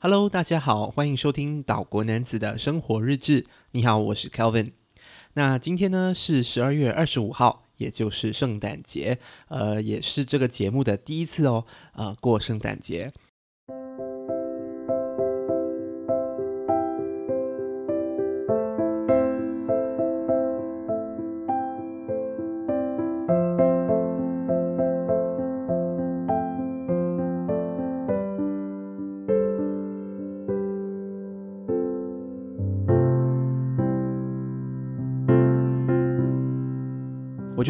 Hello，大家好，欢迎收听岛国男子的生活日志。你好，我是 Kelvin。那今天呢是十二月二十五号，也就是圣诞节，呃，也是这个节目的第一次哦，呃，过圣诞节。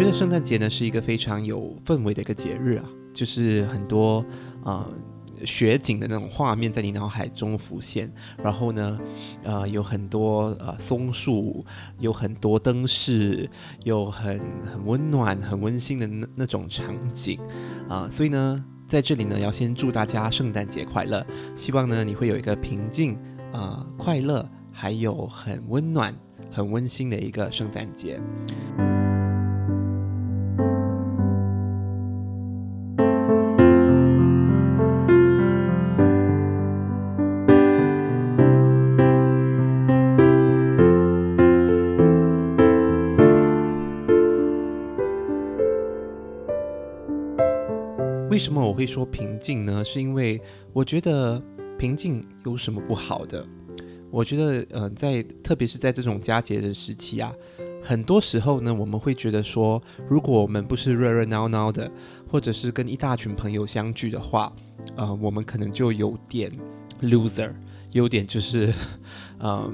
得圣诞节呢是一个非常有氛围的一个节日啊，就是很多呃雪景的那种画面在你脑海中浮现，然后呢，呃有很多呃松树，有很多灯饰，有很很温暖、很温馨的那那种场景啊，所以呢，在这里呢要先祝大家圣诞节快乐，希望呢你会有一个平静啊、快乐，还有很温暖、很温馨的一个圣诞节。会说平静呢？是因为我觉得平静有什么不好的？我觉得，呃，在特别是在这种佳节的时期啊，很多时候呢，我们会觉得说，如果我们不是热热闹闹的，或者是跟一大群朋友相聚的话，呃，我们可能就有点 loser，有点就是，呃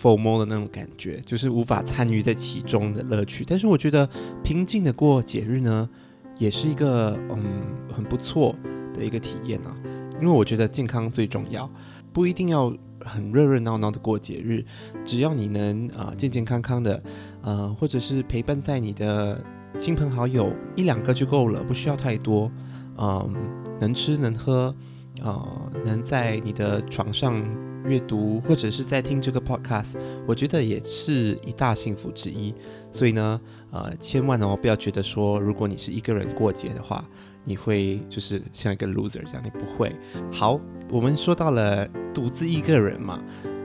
，FOMO 的那种感觉，就是无法参与在其中的乐趣。但是我觉得平静的过节日呢，也是一个嗯很不错的一个体验啊，因为我觉得健康最重要，不一定要很热热闹闹的过节日，只要你能啊、健健康康的，呃或者是陪伴在你的亲朋好友一两个就够了，不需要太多，嗯、能吃能喝，啊、能在你的床上阅读或者是在听这个 podcast，我觉得也是一大幸福之一。所以呢，呃，千万哦不要觉得说，如果你是一个人过节的话，你会就是像一个 loser 这样，你不会。好，我们说到了独自一个人嘛，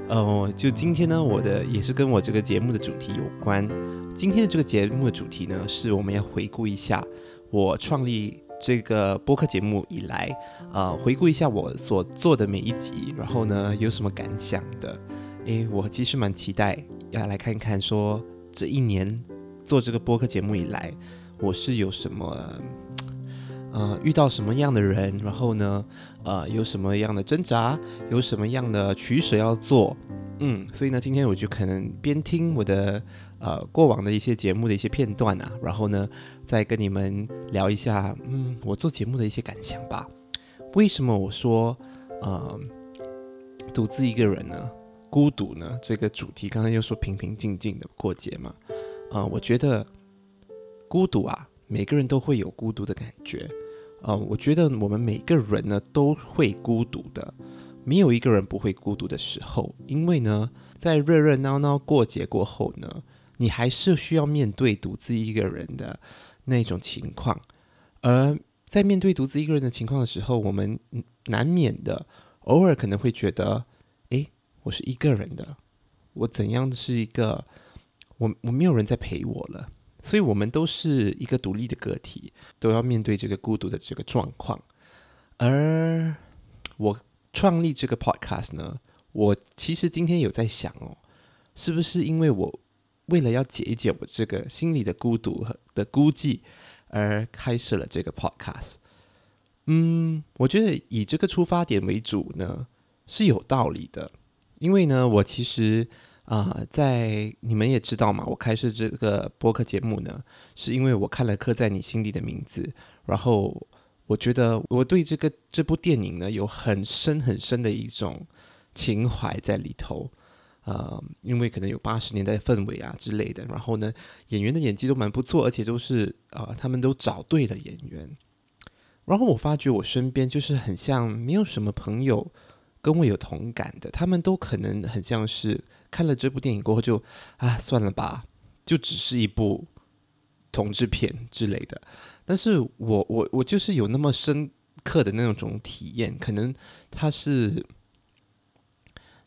呃，就今天呢，我的也是跟我这个节目的主题有关。今天的这个节目的主题呢，是我们要回顾一下我创立。这个播客节目以来，呃，回顾一下我所做的每一集，然后呢，有什么感想的？诶，我其实蛮期待要来看看，说这一年做这个播客节目以来，我是有什么，呃，遇到什么样的人，然后呢，呃，有什么样的挣扎，有什么样的取舍要做。嗯，所以呢，今天我就可能边听我的呃过往的一些节目的一些片段啊，然后呢，再跟你们聊一下，嗯，我做节目的一些感想吧。为什么我说呃独自一个人呢？孤独呢？这个主题刚才又说平平静静的过节嘛，啊、我觉得孤独啊，每个人都会有孤独的感觉，啊、呃，我觉得我们每个人呢都会孤独的。没有一个人不会孤独的时候，因为呢，在热热闹闹过节过后呢，你还是需要面对独自一个人的那种情况。而在面对独自一个人的情况的时候，我们难免的偶尔可能会觉得，诶，我是一个人的，我怎样是一个，我我没有人在陪我了，所以我们都是一个独立的个体，都要面对这个孤独的这个状况。而我。创立这个 podcast 呢，我其实今天有在想哦，是不是因为我为了要解一解我这个心里的孤独和的孤寂而开设了这个 podcast？嗯，我觉得以这个出发点为主呢是有道理的，因为呢，我其实啊、在你们也知道嘛，我开设这个播客节目呢，是因为我看了《刻在你心底的名字》，然后。我觉得我对这个这部电影呢有很深很深的一种情怀在里头，呃，因为可能有八十年代氛围啊之类的，然后呢，演员的演技都蛮不错，而且都是啊、他们都找对了演员。然后我发觉我身边就是很像没有什么朋友跟我有同感的，他们都可能很像是看了这部电影过后就啊算了吧，就只是一部同志片之类的。但是我我我就是有那么深刻的那种体验，可能它是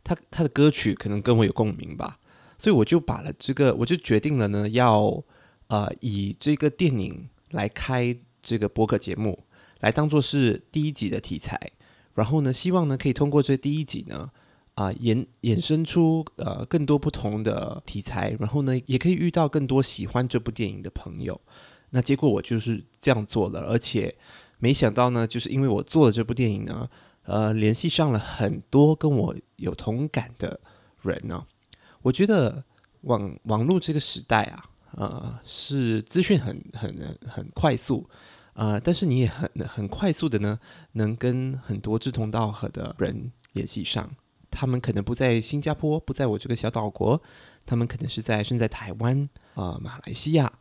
他他的歌曲可能跟我有共鸣吧，所以我就把了这个，我就决定了呢，要呃以这个电影来开这个播客节目，来当做是第一集的题材，然后呢，希望呢可以通过这第一集呢啊、衍衍生出呃更多不同的题材，然后呢也可以遇到更多喜欢这部电影的朋友。那结果我就是这样做了，而且没想到呢，就是因为我做了这部电影呢。呃，联系上了很多跟我有同感的人呢、哦。我觉得网网络这个时代啊，呃，是资讯很很很快速，呃，但是你也很很快速的呢，能跟很多志同道合的人联系上。他们可能不在新加坡，不在我这个小岛国，他们可能是在身在台湾啊、呃，马来西亚，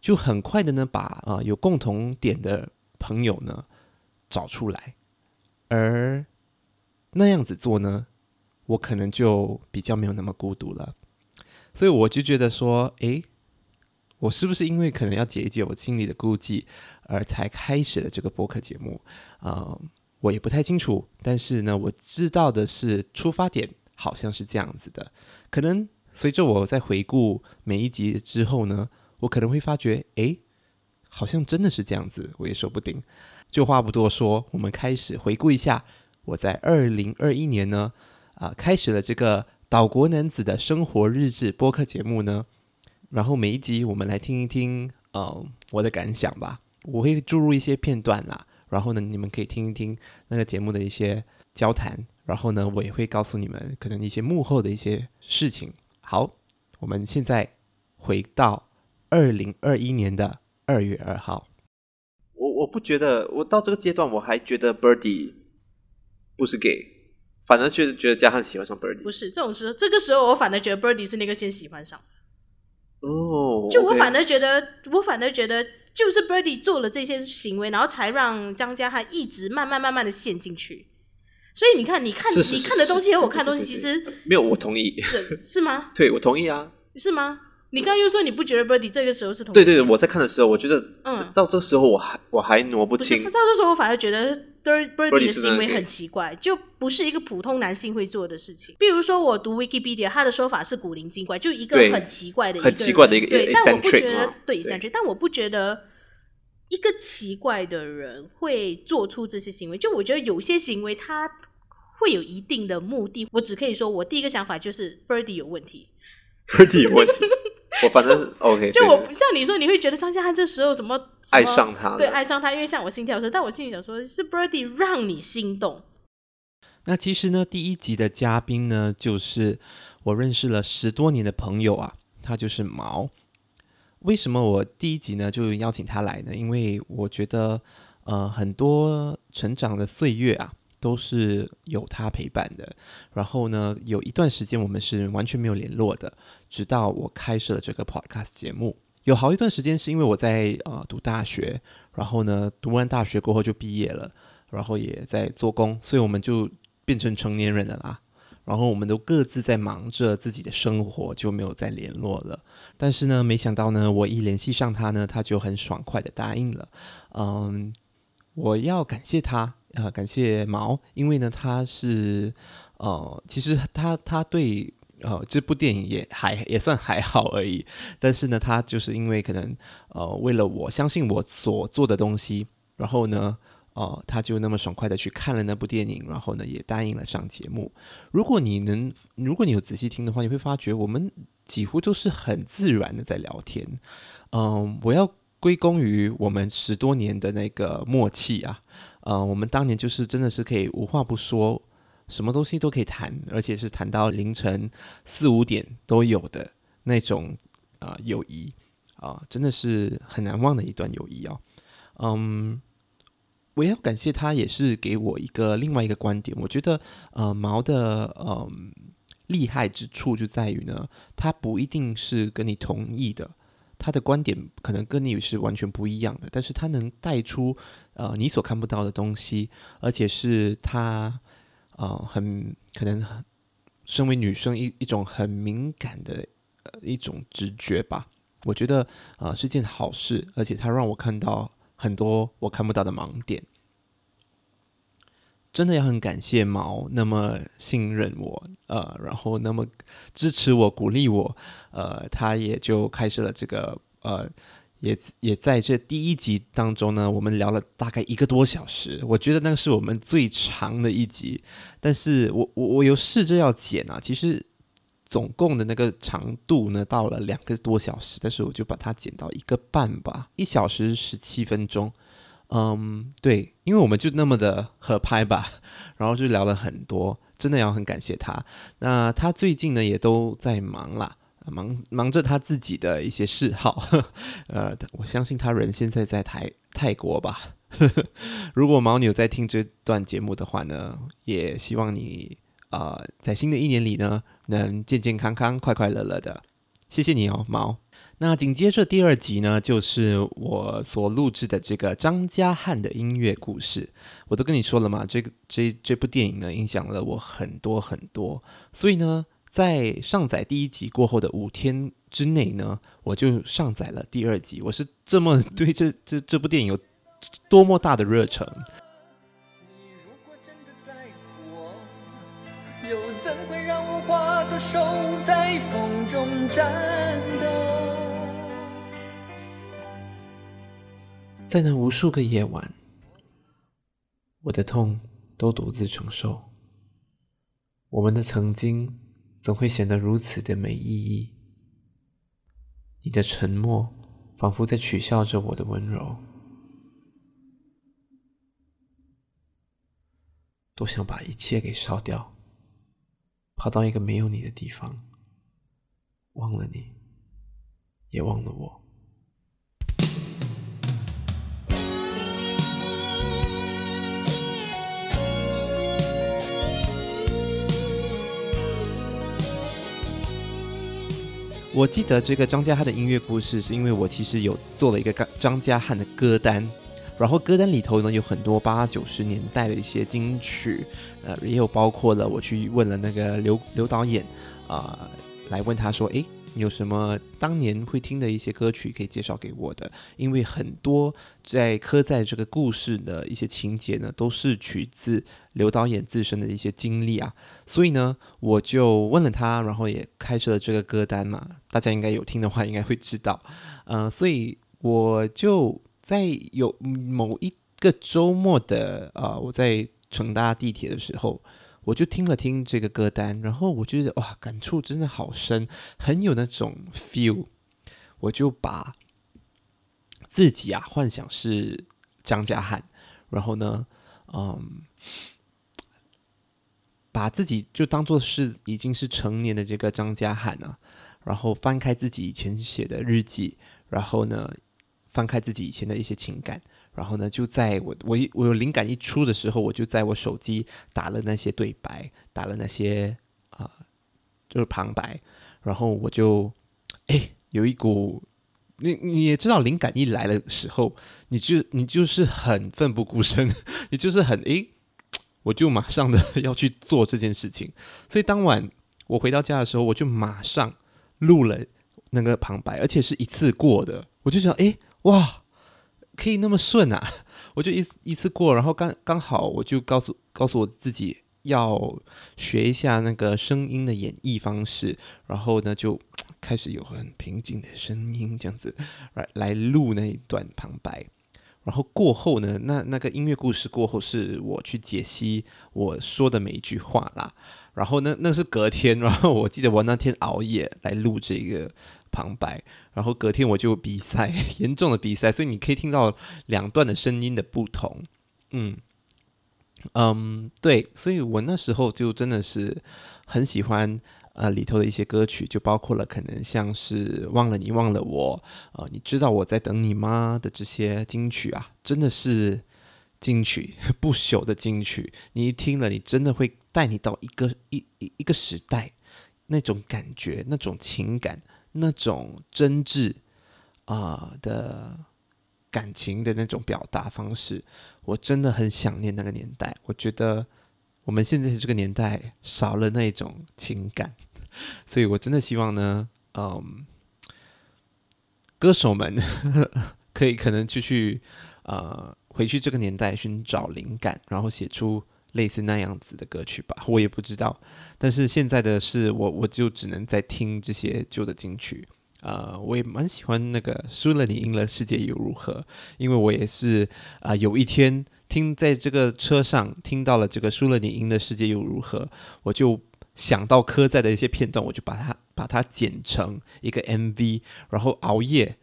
就很快的呢，把啊、呃、有共同点的朋友呢找出来。而那样子做呢，我可能就比较没有那么孤独了。所以我就觉得说，诶，我是不是因为可能要解一解我心里的孤寂，而才开始了这个播客节目？啊、我也不太清楚。但是呢，我知道的是出发点好像是这样子的。可能随着我在回顾每一集之后呢，我可能会发觉，诶，好像真的是这样子，我也说不定。就话不多说，我们开始回顾一下我在二零二一年呢，啊、开始了这个岛国男子的生活日志播客节目呢。然后每一集我们来听一听，呃，我的感想吧。我会注入一些片段啦，然后呢，你们可以听一听那个节目的一些交谈。然后呢，我也会告诉你们可能一些幕后的一些事情。好，我们现在回到二零二一年的二月二号。我不觉得，我到这个阶段我还觉得 Birdy 不是 gay，反而觉得觉得嘉汉喜欢上 Birdy。不是这种时候，这个时候我反而觉得 Birdy 是那个先喜欢上。哦，就我反而觉得我反而觉得就是 Birdy 做了这些行为，然后才让张家汉一直慢慢慢慢的陷进去。所以你看，你看，你看的东西和我看的东西其实没有，我同意，是是吗？对，我同意啊，是吗？你刚刚又说你不觉得 Birdy 这个时候是同对对对，我在看的时候，我觉得到这时候我还、嗯、我还挪不清。到这时候我反而觉得 Birdy 的行为很奇怪，就不是一个普通男性会做的事情。比如说我读 Wikipedia，他的说法是古灵精怪，就一个很奇怪的一个很奇怪的一个对，但我不觉得对，对，但我不觉得一个奇怪的人会做出这些行为。就我觉得有些行为他会有一定的目的。我只可以说我第一个想法就是 Birdy 有问题，Birdy 有问题。我反正 OK，就我不像你说，你会觉得张嘉汉这时候什么，什么爱上他，对，爱上他，因为像我心跳声，但我心里想说，是 Birdy 让你心动。那其实呢，第一集的嘉宾呢，就是我认识了十多年的朋友啊，他就是毛。为什么我第一集呢就邀请他来呢？因为我觉得，呃，很多成长的岁月啊。都是有他陪伴的，然后呢，有一段时间我们是完全没有联络的，直到我开设了这个 podcast 节目。有好一段时间是因为我在呃读大学，然后呢，读完大学过后就毕业了，然后也在做工，所以我们就变成成年人了啦。然后我们都各自在忙着自己的生活，就没有再联络了。但是呢，没想到呢，我一联系上他呢，他就很爽快的答应了。嗯，我要感谢他。呃，感谢毛，因为呢，他是呃，其实他他对呃这部电影也还也算还好而已，但是呢，他就是因为可能呃为了我相信我所做的东西，然后呢，呃，他就那么爽快的去看了那部电影，然后呢，也答应了上节目。如果你能，如果你有仔细听的话，你会发觉我们几乎都是很自然的在聊天。嗯、我要归功于我们十多年的那个默契啊。呃，我们当年就是真的是可以无话不说，什么东西都可以谈，而且是谈到凌晨四五点都有的那种啊、呃、友谊啊、真的是很难忘的一段友谊哦。嗯，我要感谢他，也是给我一个另外一个观点。我觉得呃毛的嗯厉害之处就在于呢，他不一定是跟你同意的。他的观点可能跟你是完全不一样的，但是他能带出呃你所看不到的东西，而且是他呃很可能身为女生一一种很敏感的呃一种直觉吧。我觉得呃是件好事，而且他让我看到很多我看不到的盲点。真的要很感谢毛那么信任我，呃，然后那么支持我、鼓励我，呃，他也就开始了这个，呃，也也在这第一集当中呢，我们聊了大概一个多小时，我觉得那个是我们最长的一集，但是我我我有试着要剪啊，其实总共的那个长度呢到了两个多小时，但是我就把它剪到一个半吧，一小时十七分钟。嗯，对，因为我们就那么的合拍吧，然后就聊了很多，真的要很感谢他。那他最近呢也都在忙啦，忙忙着他自己的一些嗜好。呃，我相信他人现在在台泰国吧。如果毛牛在听这段节目的话呢，也希望你啊、在新的一年里呢，能健健康康、快快乐乐的。谢谢你哦，毛。那紧接着第二集呢，就是我所录制的这个张家汉的音乐故事。我都跟你说了嘛，这个这这部电影呢，影响了我很多很多。所以呢，在上载第一集过后的五天之内呢，我就上载了第二集。我是这么对这这这部电影有多么大的热忱。你如果真的在乎我，又怎会让我花的手在风中颤抖？在那无数个夜晚，我的痛都独自承受。我们的曾经怎会显得如此的没意义？你的沉默仿佛在取笑着我的温柔。多想把一切给烧掉，跑到一个没有你的地方，忘了你，也忘了我。我记得这个张家汉的音乐故事，是因为我其实有做了一个张张家汉的歌单，然后歌单里头呢有很多八九十年代的一些金曲，呃，也有包括了我去问了那个刘刘导演啊、呃，来问他说，诶。有什么当年会听的一些歌曲可以介绍给我的？因为很多在刻在这个故事的一些情节呢，都是取自刘导演自身的一些经历啊。所以呢，我就问了他，然后也开设了这个歌单嘛。大家应该有听的话，应该会知道。嗯、所以我就在有某一个周末的啊、我在乘搭地铁的时候。我就听了听这个歌单，然后我觉得哇，感触真的好深，很有那种 feel。我就把自己啊幻想是张家汉，然后呢，嗯，把自己就当做是已经是成年的这个张家汉啊，然后翻开自己以前写的日记，然后呢，翻开自己以前的一些情感。然后呢，就在我我我有灵感一出的时候，我就在我手机打了那些对白，打了那些啊、就是旁白。然后我就哎，有一股你你也知道，灵感一来的时候，你就你就是很奋不顾身，你就是很哎，我就马上的 要去做这件事情。所以当晚我回到家的时候，我就马上录了那个旁白，而且是一次过的。我就想，哎，哇！可以那么顺啊！我就一一次过，然后刚刚好，我就告诉告诉我自己要学一下那个声音的演绎方式，然后呢就开始有很平静的声音这样子来来录那一段旁白，然后过后呢，那那个音乐故事过后是我去解析我说的每一句话啦，然后呢那是隔天，然后我记得我那天熬夜来录这个。旁白，然后隔天我就比赛，严重的比赛，所以你可以听到两段的声音的不同。嗯嗯，对，所以我那时候就真的是很喜欢呃里头的一些歌曲，就包括了可能像是忘了你忘了我，呃，你知道我在等你吗的这些金曲啊，真的是金曲 不朽的金曲。你一听了，你真的会带你到一个一一一个时代，那种感觉，那种情感。那种真挚啊、的感情的那种表达方式，我真的很想念那个年代。我觉得我们现在这个年代少了那种情感，所以我真的希望呢，嗯，歌手们 可以可能就去啊、呃、回去这个年代寻找灵感，然后写出类似那样子的歌曲吧，我也不知道。但是现在的是我，我就只能在听这些旧的金曲。呃，我也蛮喜欢那个输了你赢了世界又如何，因为我也是啊、有一天听在这个车上听到了这个输了你赢了世界又如何，我就想到刻在的一些片段，我就把它把它剪成一个 MV，然后熬夜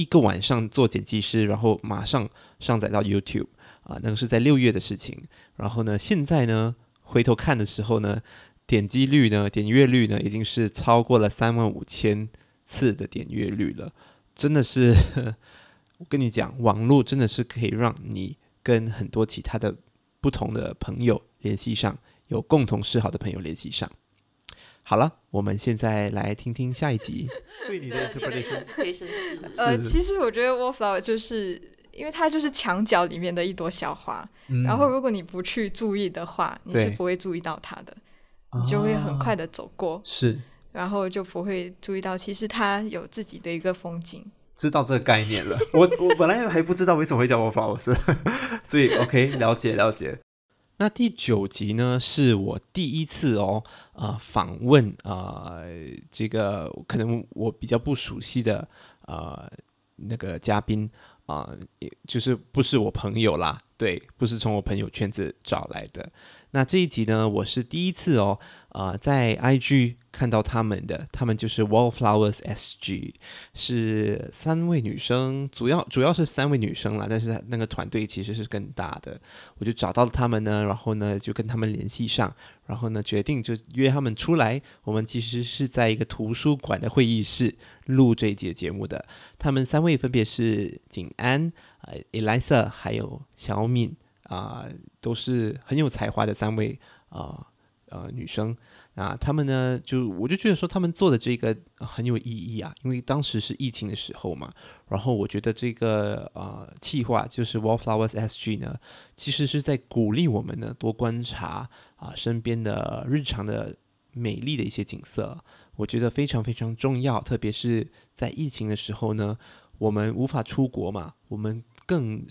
一个晚上做剪辑师，然后马上上载到 YouTube 啊、那个是在六月的事情。然后呢，现在呢回头看的时候呢，点击率呢，点阅率呢，已经是超过了三万五千。次的点阅率了，真的是，我跟你讲，网络真的是可以让你跟很多其他的不同的朋友联系上，有共同嗜好的朋友联系上。好了，我们现在来听听下一集。对你的 interpretation，呃，其实我觉得 Wallflower 就是因为它就是墙角里面的一朵小花，嗯、然后如果你不去注意的话，你是不会注意到它的，你就会很快的走过。啊、是。然后就不会注意到，其实它有自己的一个风景。知道这个概念了，我我本来还不知道为什么会叫 Wallflowers，所以 OK 了解了解。那第九集呢，是我第一次哦，啊，访问啊这个可能我比较不熟悉的啊那个嘉宾啊，也、就是不是我朋友啦，对，不是从我朋友圈子找来的。那这一集呢，我是第一次哦，呃，在 IG 看到他们的，他们就是 Wallflowers SG，是三位女生，主要主要是三位女生啦，但是那个团队其实是更大的，我就找到了他们呢，然后呢就跟他们联系上，然后呢决定就约他们出来，我们其实是在一个图书馆的会议室录这一节节目的，他们三位分别是景安、呃 Elisa 还有小敏。啊、都是很有才华的三位啊呃，女生啊，她们呢就我就觉得说她们做的这个很有意义啊，因为当时是疫情的时候嘛，然后我觉得这个呃计划就是 Wallflowers SG 呢，其实是在鼓励我们呢多观察啊、身边的日常的美丽的一些景色，我觉得非常非常重要，特别是在疫情的时候呢，我们无法出国嘛，我们更。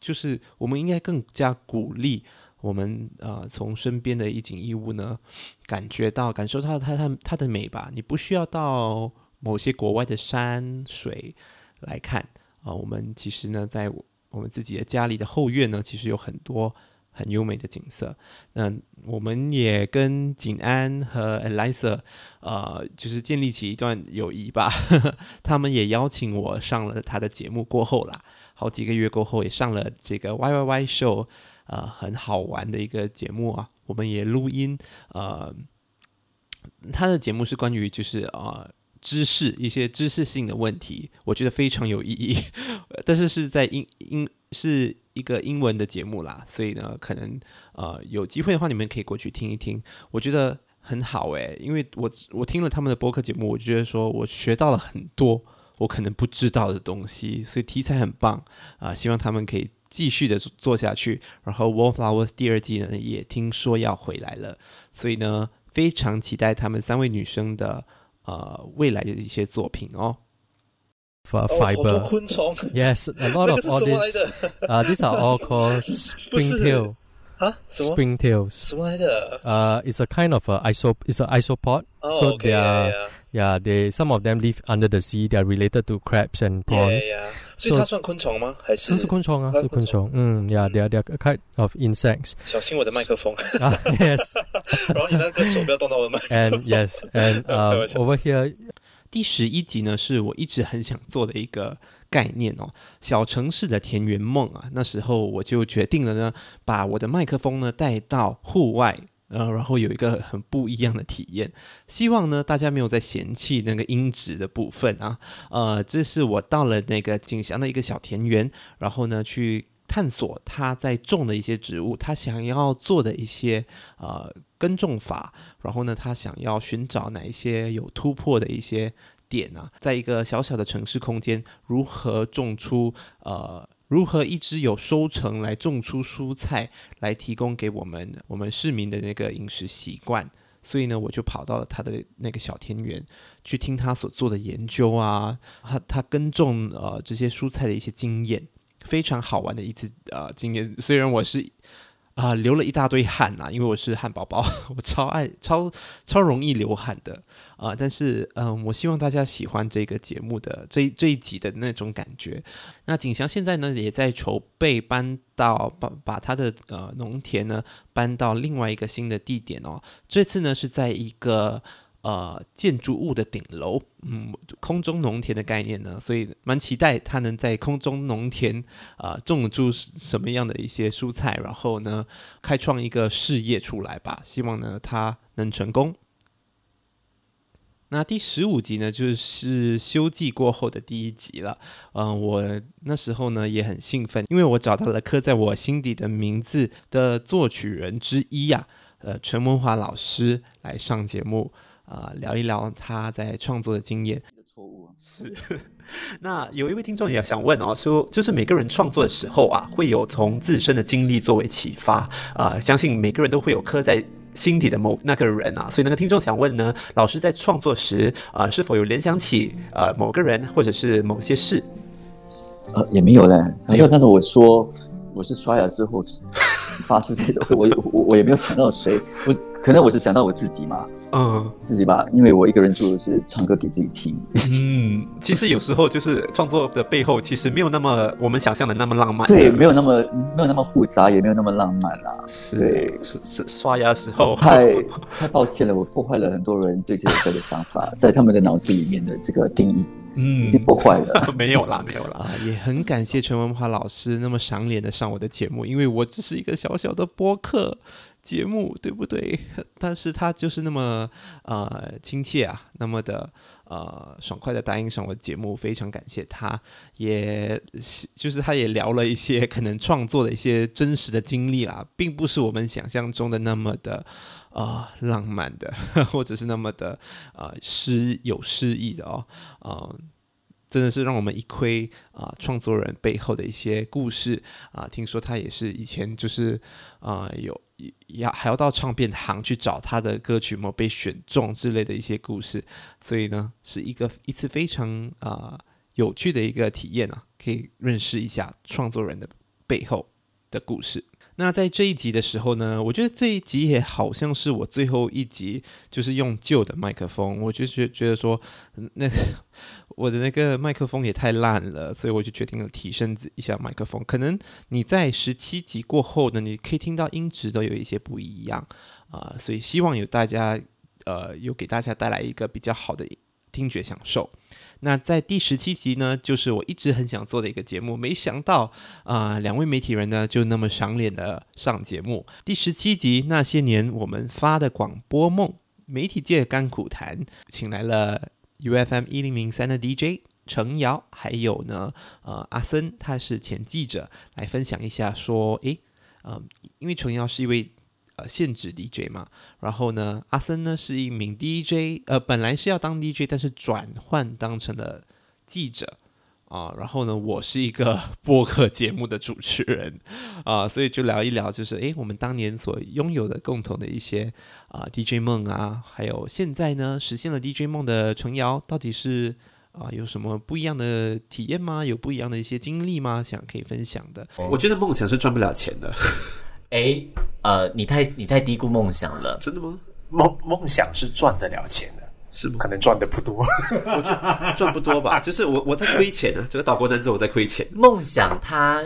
就是我们应该更加鼓励我们呃，从身边的一景一物呢，感觉到感受到它它它的美吧。你不需要到某些国外的山水来看啊、我们其实呢，在我们自己的家里的后院呢，其实有很多很优美的景色。那我们也跟景安和 Eliza 呃，就是建立起一段友谊吧。他们也邀请我上了他的节目过后啦。好几个月过后，也上了这个 Y Y Y Show，呃，很好玩的一个节目啊。我们也录音，呃，他的节目是关于就是呃知识一些知识性的问题，我觉得非常有意义。但是是在英英是一个英文的节目啦，所以呢，可能呃有机会的话，你们可以过去听一听，我觉得很好诶，因为我我听了他们的播客节目，我觉得说我学到了很多。我可能不知道的东西，所以题材很棒啊！希望他们可以继续的做下去。然后《Wallflowers》第二季呢，也听说要回来了，所以呢，非常期待他们三位女生的呃未来的一些作品哦。For fiber，昆虫，Yes，a lot of all these，啊，these are all called springtail 啊，什么？springtails，什么来的？呃，it's a kind of a isop，it's a isopod，so they are。 Yeah, they some of them live under the sea. They are related to crabs and prawns. Yeah, yeah. 所以它算昆虫吗？还是？是昆虫啊，是昆虫。嗯，Yeah, they are they are a kind of insects. 小心我的麦克风。啊，Yes。然后你那个手不要动到我的麦克风。And yes, and uh, over here，第十一集呢，是我一直很想做的一个概念哦，小城市的田园梦啊。那时候我就决定了呢，把我的麦克风呢带到户外。呃，然后有一个很不一样的体验，希望呢大家没有在嫌弃那个音质的部分啊。呃，这是我到了那个景祥的一个小田园，然后呢去探索他在种的一些植物，他想要做的一些呃耕种法，然后呢他想要寻找哪一些有突破的一些点啊，在一个小小的城市空间，如何种出呃。如何一直有收成来种出蔬菜来提供给我们我们市民的那个饮食习惯？所以呢，我就跑到了他的那个小田园去听他所做的研究啊，他他耕种呃这些蔬菜的一些经验，非常好玩的一次呃经验。虽然我是啊、流了一大堆汗呐，因为我是汉堡包，我超爱超超容易流汗的啊、但是，嗯、我希望大家喜欢这个节目的这这一集的那种感觉。那景祥现在呢，也在筹备搬到把把他的呃农田呢搬到另外一个新的地点哦。这次呢是在一个。呃，建筑物的顶楼，嗯，空中农田的概念呢，所以蛮期待他能在空中农田啊、种出什么样的一些蔬菜，然后呢，开创一个事业出来吧。希望呢他能成功。那第十五集呢，就是休季过后的第一集了。嗯、我那时候呢也很兴奋，因为我找到了刻在我心底的名字的作曲人之一呀、呃，陈文华老师来上节目。啊、呃，聊一聊他在创作的经验。错误 是，那有一位听众也想问哦，说就是每个人创作的时候啊，会有从自身的经历作为启发啊、呃，相信每个人都会有刻在心底的某那个人啊，所以那个听众想问呢，老师在创作时啊、呃，是否有联想起呃某个人或者是某些事？呃，也没有嘞，因为。但是我说我是刷牙之后发出这种，我我我也没有想到谁，我可能我是想到我自己嘛。嗯，自己吧，因为我一个人住的是唱歌给自己听。嗯，其实有时候就是创作的背后，其实没有那么我们想象的那么浪漫。对，没有那么没有那么复杂，也没有那么浪漫啦。是是是，刷牙时候。太太抱歉了，我破坏了很多人对这首歌的想法，在他们的脑子里面的这个定义，嗯，已经破坏了。没有啦，没有啦。啊，也很感谢陈文华老师那么赏脸的上我的节目，因为我只是一个小小的播客。节目对不对？但是他就是那么呃亲切啊，那么的呃爽快的答应上我的节目，非常感谢他。也是就是他也聊了一些可能创作的一些真实的经历啦，并不是我们想象中的那么的啊、呃、浪漫的，或者是那么的啊诗、有诗意的哦啊。呃真的是让我们一窥啊，创作人背后的一些故事啊。听说他也是以前就是啊，有要还要到唱片行去找他的歌曲没有被选中之类的一些故事，所以呢，是一个一次非常啊有趣的一个体验啊，可以认识一下创作人的背后的故事。那在这一集的时候呢，我觉得这一集也好像是我最后一集，就是用旧的麦克风，我就觉觉得说，那 我的那个麦克风也太烂了，所以我就决定了提升一下麦克风。可能你在十七集过后呢，你可以听到音质都有一些不一样啊，所以希望有大家呃有给大家带来一个比较好的听觉享受。那在第十七集呢，就是我一直很想做的一个节目，没想到啊，两位媒体人呢就那么赏脸的上节目。第十七集那些年我们发的广播梦，媒体界甘苦谈，请来了 UFM 一零零三的 DJ 程瑶，还有呢，呃，阿森，他是前记者，来分享一下说，诶，呃，因为程瑶是一位。呃，限制 DJ 嘛，然后呢，阿森呢是一名 DJ，呃，本来是要当 DJ，但是转换当成了记者啊，然后呢，我是一个 播客节目的主持人啊，所以就聊一聊，就是诶，我们当年所拥有的共同的一些啊 DJ 梦啊，还有现在呢实现了 DJ 梦的程瑶，到底是啊有什么不一样的体验吗？有不一样的一些经历吗？想可以分享的？我觉得梦想是赚不了钱的。哎，呃，你太你太低估梦想了。真的吗？梦梦想是赚得了钱的，是吗？可能赚的不多，我赚赚不多吧。就是我我在亏钱呢、啊，这个岛国男子我在亏钱。梦想它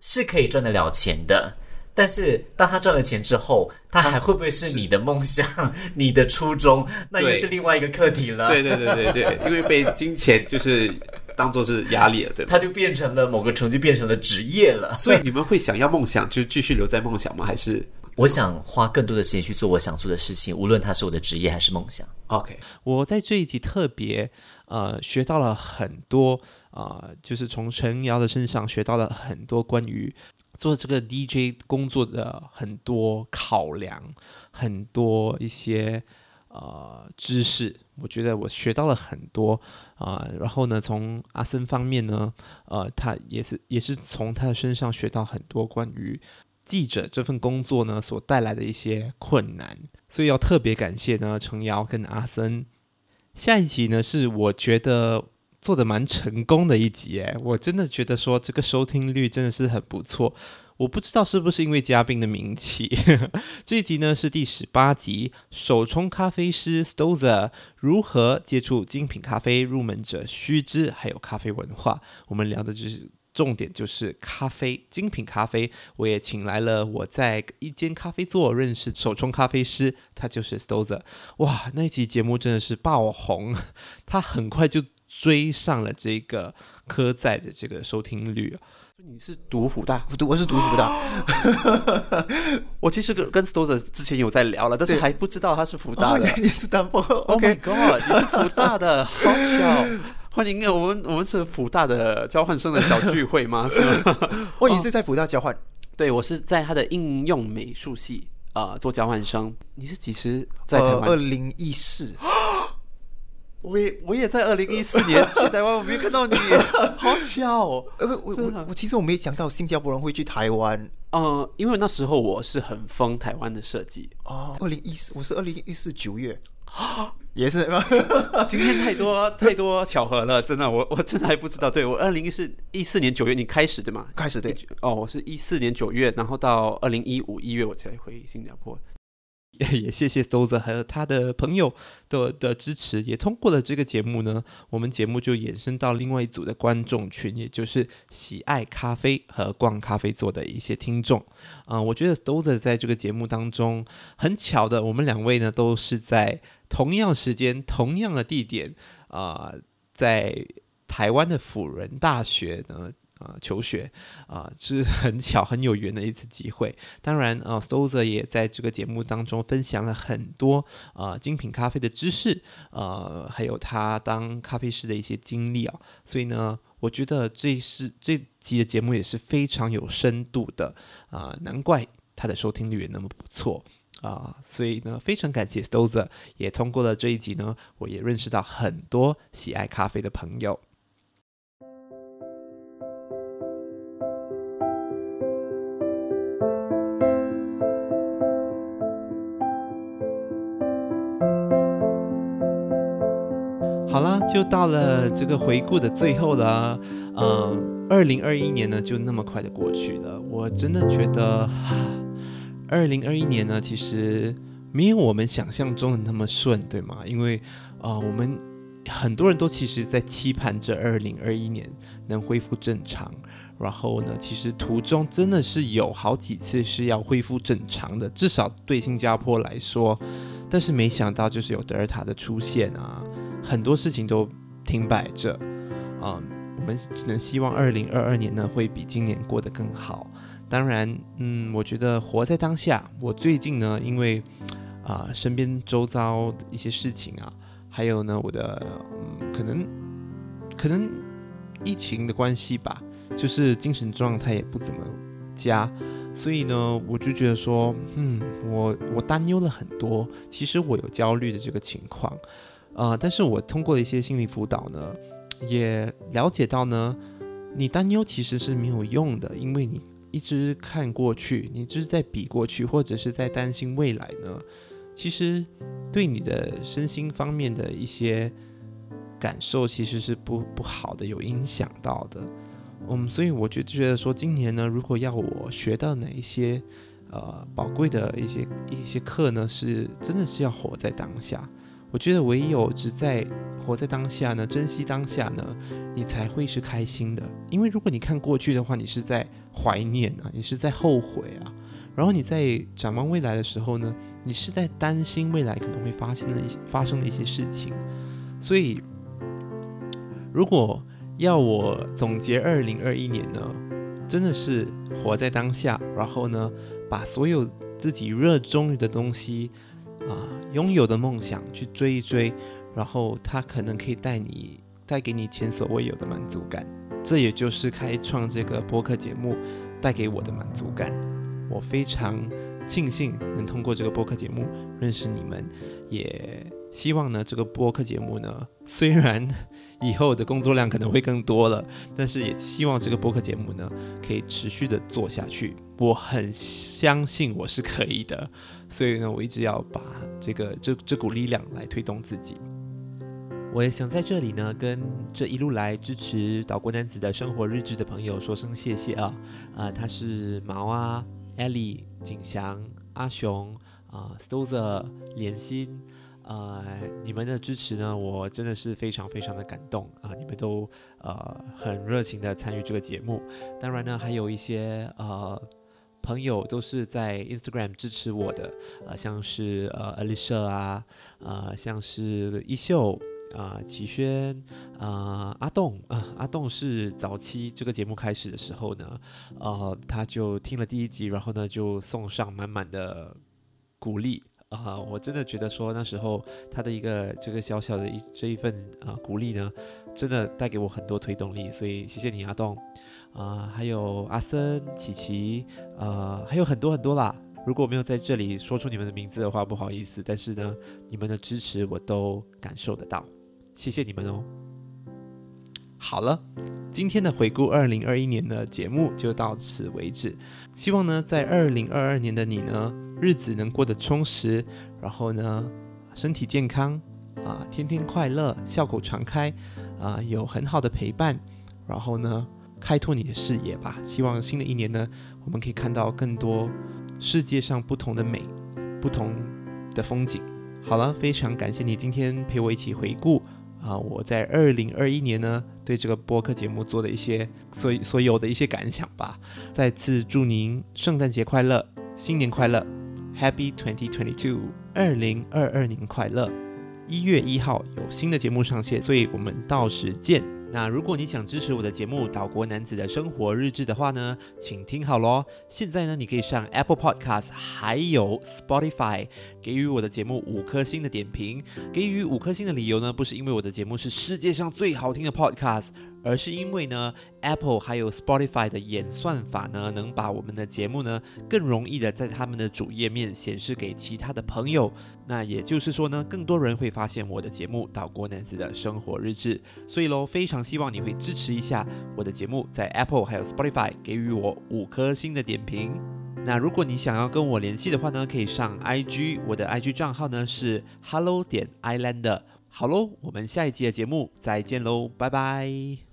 是可以赚得了钱的，但是当他赚了钱之后，他还会不会是你的梦想、你的初衷？那又是另外一个课题了。对对对对对，因为被金钱就是。当做是压力了，对吧？他就变成了某个成就，变成了职业了。所以你们会想要梦想，就继续留在梦想吗？还是我想花更多的时间去做我想做的事情，无论它是我的职业还是梦想。OK，我在这一集特别呃学到了很多啊、呃，就是从陈瑶的身上学到了很多关于做这个 DJ 工作的很多考量，很多一些。呃，知识，我觉得我学到了很多啊、然后呢，从阿森方面呢，呃，他也是也是从他的身上学到很多关于记者这份工作呢所带来的一些困难。所以要特别感谢呢，程瑶跟阿森。下一集呢，是我觉得做的蛮成功的一集，诶，我真的觉得说这个收听率真的是很不错。我不知道是不是因为嘉宾的名气，这一集呢是第十八集，手冲咖啡师 Stowser 如何接触精品咖啡入门者须知，还有咖啡文化。我们聊的就是重点，就是咖啡，精品咖啡。我也请来了我在一间咖啡座认识手冲咖啡师，他就是 Stowser。哇，那一期节目真的是爆红，他很快就追上了这个科在的这个收听率。你是读辅大，我读我是读辅大。我其实跟跟 Stowser 之前有在聊了，但是还不知道他是辅大的。你是？Oh my god！你是辅大的，好巧！欢迎我们，我们是辅大的交换生的小聚会吗？是吗？哦，你是在辅大交换？对，我是在他的应用美术系啊、呃、做交换生。你是几时在台湾？二零一四。我也我也在二零一四 年去台湾，我没有看到你，好巧哦！呃，我我我其实我没想到新加坡人会去台湾，嗯，因为那时候我是很疯台湾的设计哦。二零一四，我是二零一四九月，也是 今天太多太多巧合了，真的，我我真的还不知道。对，我二零一四一四年九月你开始对吗？开始对。哦，我是一四年九月，然后到二零一五一月我才回新加坡。也谢谢 Stowser 还有他的朋友的的支持，也通过了这个节目呢。我们节目就延伸到另外一组的观众群，也就是喜爱咖啡和逛咖啡座的一些听众。啊、我觉得 Stozer 在这个节目当中很巧的，我们两位呢都是在同样时间、同样的地点啊、在台湾的辅仁大学呢。呃，求学啊、是很巧很有缘的一次机会。当然啊，Stozer 也在这个节目当中分享了很多啊、精品咖啡的知识，呃，还有他当咖啡师的一些经历啊。所以呢，我觉得这是这集的节目也是非常有深度的啊、难怪他的收听率也那么不错啊、所以呢，非常感谢 Stozer，也通过了这一集呢，我也认识到很多喜爱咖啡的朋友。好了，就到了这个回顾的最后了。嗯，二零二一年呢，就那么快的过去了。我真的觉得，二零二一年呢，其实没有我们想象中的那么顺，对吗？因为啊、我们很多人都其实在期盼着二零二一年能恢复正常。然后呢，其实途中真的是有好几次是要恢复正常的，至少对新加坡来说。但是没想到，就是有德尔塔的出现啊。很多事情都停摆着，嗯，我们只能希望二零二二年呢会比今年过得更好。当然，嗯，我觉得活在当下。我最近呢，因为啊、身边周遭的一些事情啊，还有呢我的嗯可能可能疫情的关系吧，就是精神状态也不怎么佳，所以呢我就觉得说，嗯，我我担忧了很多。其实我有焦虑的这个情况。呃！但是我通过一些心理辅导呢，也了解到呢，你担忧其实是没有用的，因为你一直看过去，你就是在比过去，或者是在担心未来呢，其实对你的身心方面的一些感受其实是不不好的，有影响到的。嗯，所以我就觉得说，今年呢，如果要我学到哪一些呃宝贵的一些一些课呢，是真的是要活在当下。我觉得唯有只在活在当下呢，珍惜当下呢，你才会是开心的。因为如果你看过去的话，你是在怀念啊，你是在后悔啊。然后你在展望未来的时候呢，你是在担心未来可能会发生的一些发生的一些事情。所以，如果要我总结二零二一年呢，真的是活在当下，然后呢，把所有自己热衷于的东西。啊，拥有的梦想去追一追，然后它可能可以带你带给你前所未有的满足感。这也就是开创这个播客节目带给我的满足感。我非常庆幸能通过这个播客节目认识你们，也希望呢这个播客节目呢，虽然以后的工作量可能会更多了，但是也希望这个播客节目呢可以持续的做下去。我很相信我是可以的。所以呢，我一直要把这个这这股力量来推动自己。我也想在这里呢，跟这一路来支持岛国男子的生活日志的朋友说声谢谢啊！啊、他是毛啊、Ellie、景祥、阿雄啊、Stozer、连心、呃，你们的支持呢，我真的是非常非常的感动啊、你们都呃很热情的参与这个节目，当然呢，还有一些呃。朋友都是在 Instagram 支持我的，呃，像是呃 Alicia 啊，呃，像是一秀啊，齐轩啊，阿栋啊，阿栋是早期这个节目开始的时候呢，呃，他就听了第一集，然后呢就送上满满的鼓励啊，我真的觉得说那时候他的一个这个小小的一这一份啊鼓励呢，真的带给我很多推动力，所以谢谢你阿栋。啊、还有阿森、琪琪，呃，还有很多很多啦。如果没有在这里说出你们的名字的话，不好意思。但是呢，你们的支持我都感受得到，谢谢你们哦。好了，今天的回顾二零二一年的节目就到此为止。希望呢，在二零二二年的你呢，日子能过得充实，然后呢，身体健康啊、天天快乐，笑口常开啊、有很好的陪伴，然后呢。开拓你的视野吧！希望新的一年呢，我们可以看到更多世界上不同的美、不同的风景。好了，非常感谢你今天陪我一起回顾啊，我在二零二一年呢对这个播客节目做的一些所所有的一些感想吧。再次祝您圣诞节快乐，新年快乐，Happy Twenty Twenty Two，二零二二年快乐！一月一号有新的节目上线，所以我们到时见。那如果你想支持我的节目《岛国男子的生活日志》的话呢，请听好喽！现在呢，你可以上 Apple Podcast 还有 Spotify 给予我的节目五颗星的点评。给予五颗星的理由呢，不是因为我的节目是世界上最好听的 Podcast。而是因为呢，Apple 还有 Spotify 的演算法呢，能把我们的节目呢更容易的在他们的主页面显示给其他的朋友。那也就是说呢，更多人会发现我的节目《岛国男子的生活日志》。所以喽，非常希望你会支持一下我的节目，在 Apple 还有 Spotify 给予我五颗星的点评。那如果你想要跟我联系的话呢，可以上 IG，我的 IG 账号呢是 Hello 点 Islander。好喽，我们下一集的节目再见喽，拜拜。